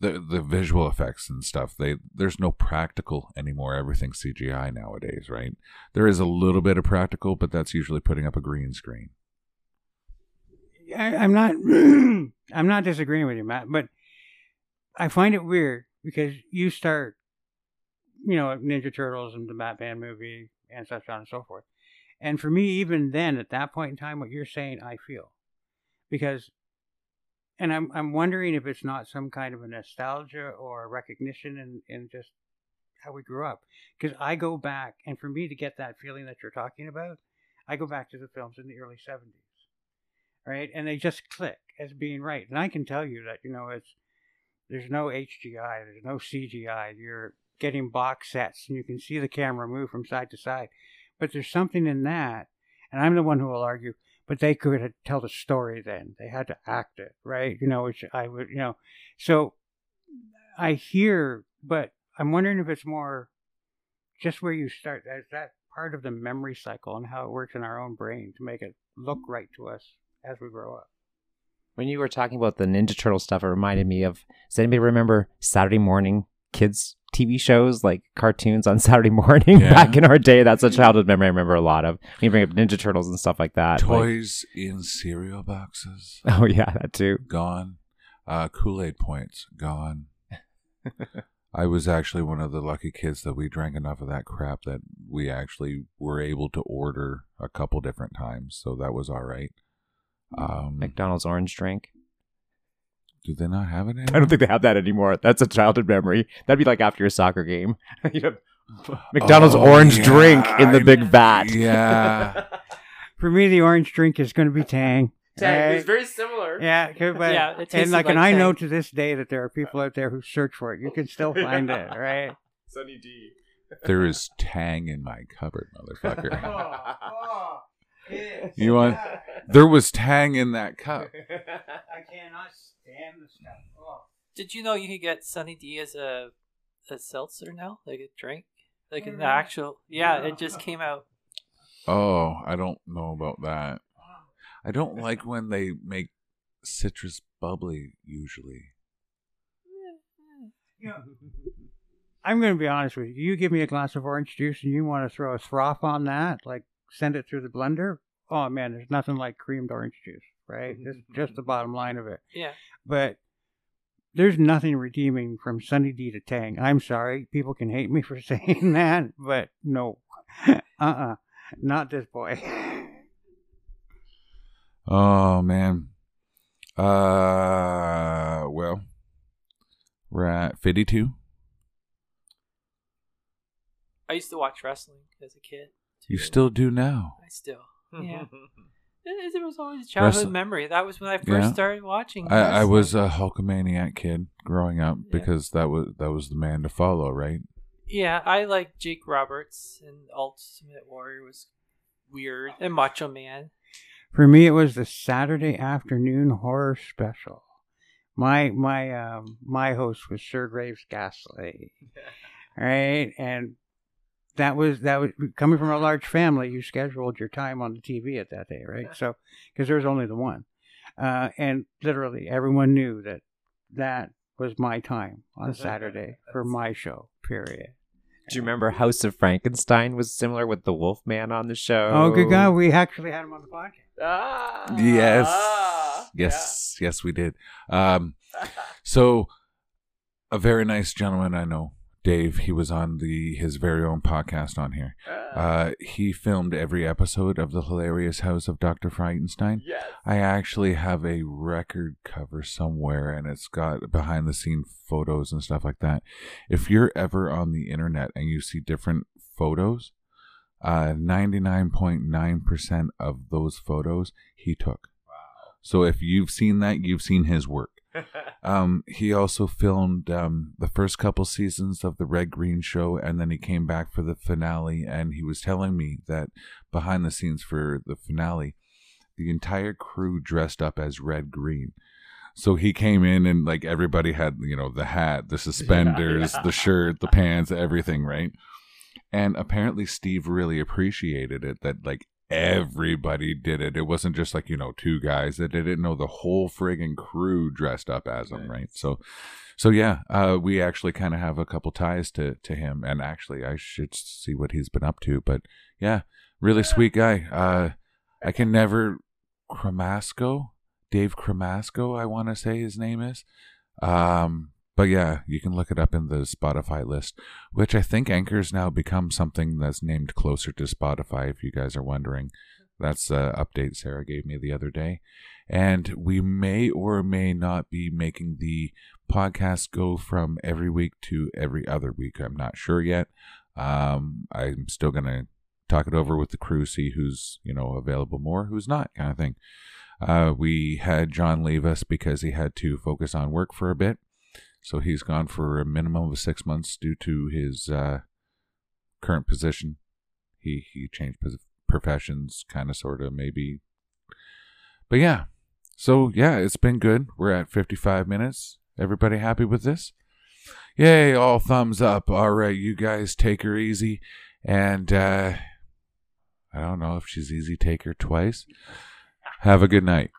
the the visual effects and stuff they there's no practical anymore. Everything's cgi nowadays right? There is a little bit of practical but that's usually putting up a green screen I, I'm not. I'm not disagreeing with you, Matt, but I find it weird because you start, you know, Ninja Turtles and the Batman movie and such on and so forth, and for me, even then, at that point in time, what you're saying, I feel, because, and I'm I'm wondering if it's not some kind of a nostalgia or a recognition in in just how we grew up, because I go back, and for me to get that feeling that you're talking about, I go back to the films in the early '70s right? And they just click as being right. And I can tell you that you know it's there's no HGI, there's no CGI. You're getting box sets, and you can see the camera move from side to side. But there's something in that, and I'm the one who will argue. But they could tell the story then. They had to act it, right? You know, which I would, you know. So I hear, but I'm wondering if it's more just where you start. Is that part of the memory cycle and how it works in our own brain to make it look right to us as we grow up. When you were talking about the Ninja Turtle stuff, it reminded me of. Does anybody remember Saturday morning kids TV shows like cartoons on Saturday morning Yeah. back in our day? That's a childhood memory I remember a lot of. When you bring up Ninja Turtles and stuff like that. like- Toys in cereal boxes oh yeah, that too. gone. Uh, Kool Aid points gone. I was actually one of the lucky kids that we drank enough of that crap that we actually were able to order a couple different times, so that was all right. Um, McDonald's orange drink. do they not have it anymore? I don't think they have that anymore. That's a childhood memory. That'd be like after a soccer game. you know, McDonald's Oh, orange yeah, drink in the I- big vat. Yeah. For me, the orange drink is going to be Tang. Tang. It's very similar. Yeah, 'cause- but, Yeah, it and tasted like, and like I know to this day that there are people out there who search for it. You can still find it, right? Sunny D. there is tang in my cupboard, motherfucker. You want? There was tang in that cup. I cannot stand the stuff. Oh. Did you know you could get Sunny D as a a seltzer now, like a drink, like an mm-hmm. actual? Yeah, it just came out. Oh, I don't know about that. I don't like when they make citrus bubbly. Usually, I'm going to be honest with you. You give me a glass of orange juice and you want to throw a froth on that, like send it through the blender. Oh man, there's nothing like creamed orange juice, right? Just just the bottom line of it. Yeah, But there's nothing redeeming from Sunny D to Tang. I'm sorry, people can hate me for saying that, but no, uh-uh, not this boy. oh man. Uh, well, we're at fifty-two. I used to watch wrestling as a kid. You still do now. I still. Yeah. It, it was always a childhood Wrestle- memory. That was when I first Yeah. started watching. I, I was a Hulkamaniac kid growing up Yeah. because that was that was the man to follow, right? Yeah, I like Jake Roberts and Ultimate Warrior was weird and Macho Man. For me, it was the Saturday afternoon horror special. My my um my host was Sir Graves Ghastly, right? And that was that was coming from a large family. You scheduled your time on the TV at that day, right? So because there was only the one, uh, and literally everyone knew that that was my time on Saturday for my show. Period. Do you remember House of Frankenstein was similar with the Wolfman on the show? Oh, good God, we actually had him on the podcast. Ah, Yes. ah, yes, yes, we did. Um, so a very nice gentleman I know, Dave. He was on the his very own podcast on here. yeah. Uh, he filmed every episode of the hilarious House of Doctor Frankenstein. yes. I actually have a record cover somewhere, and it's got behind the scene photos and stuff like that. If you're ever on the internet and you see different photos, uh, 99.9% of those photos he took. Wow. So if you've seen that, you've seen his work. Um, he also filmed um, the first couple seasons of the Red Green Show, and then he came back for the finale. And he was telling me that behind the scenes for the finale, the entire crew dressed up as Red Green. So he came in and like everybody had, you know, the hat, the suspenders, yeah. the shirt, the pants, everything, right? And apparently Steve really appreciated it that like everybody did it. It wasn't just like, you know, two guys that they did it. No, the whole friggin' crew dressed up as him, right? So so yeah, uh, we actually kind of have a couple ties to to him, and actually, I should see what he's been up to. But yeah, really sweet guy. Uh, I can never Cremasco. Dave Cremasco, I want to say his name is. Um, but yeah, you can look it up in the Spotify list, which I think Anchor's now become something that's named closer to Spotify. If you guys are wondering, that's the update Sarah gave me the other day. And we may or may not be making the podcast go from every week to every other week. I'm not sure yet. Um, I'm still gonna talk it over with the crew, see who's you know available more, who's not, kind of thing. Uh, we had John leave us because he had to focus on work for a bit, so he's gone for a minimum of six months due to his uh, current position. He he changed professions, kind of, sort of, maybe. But yeah, so yeah, it's been good. We're at 55 minutes. Everybody happy with this? Yay, all thumbs up. All right, you guys take her easy. And uh I don't know if she's easy take her twice. Have a good night.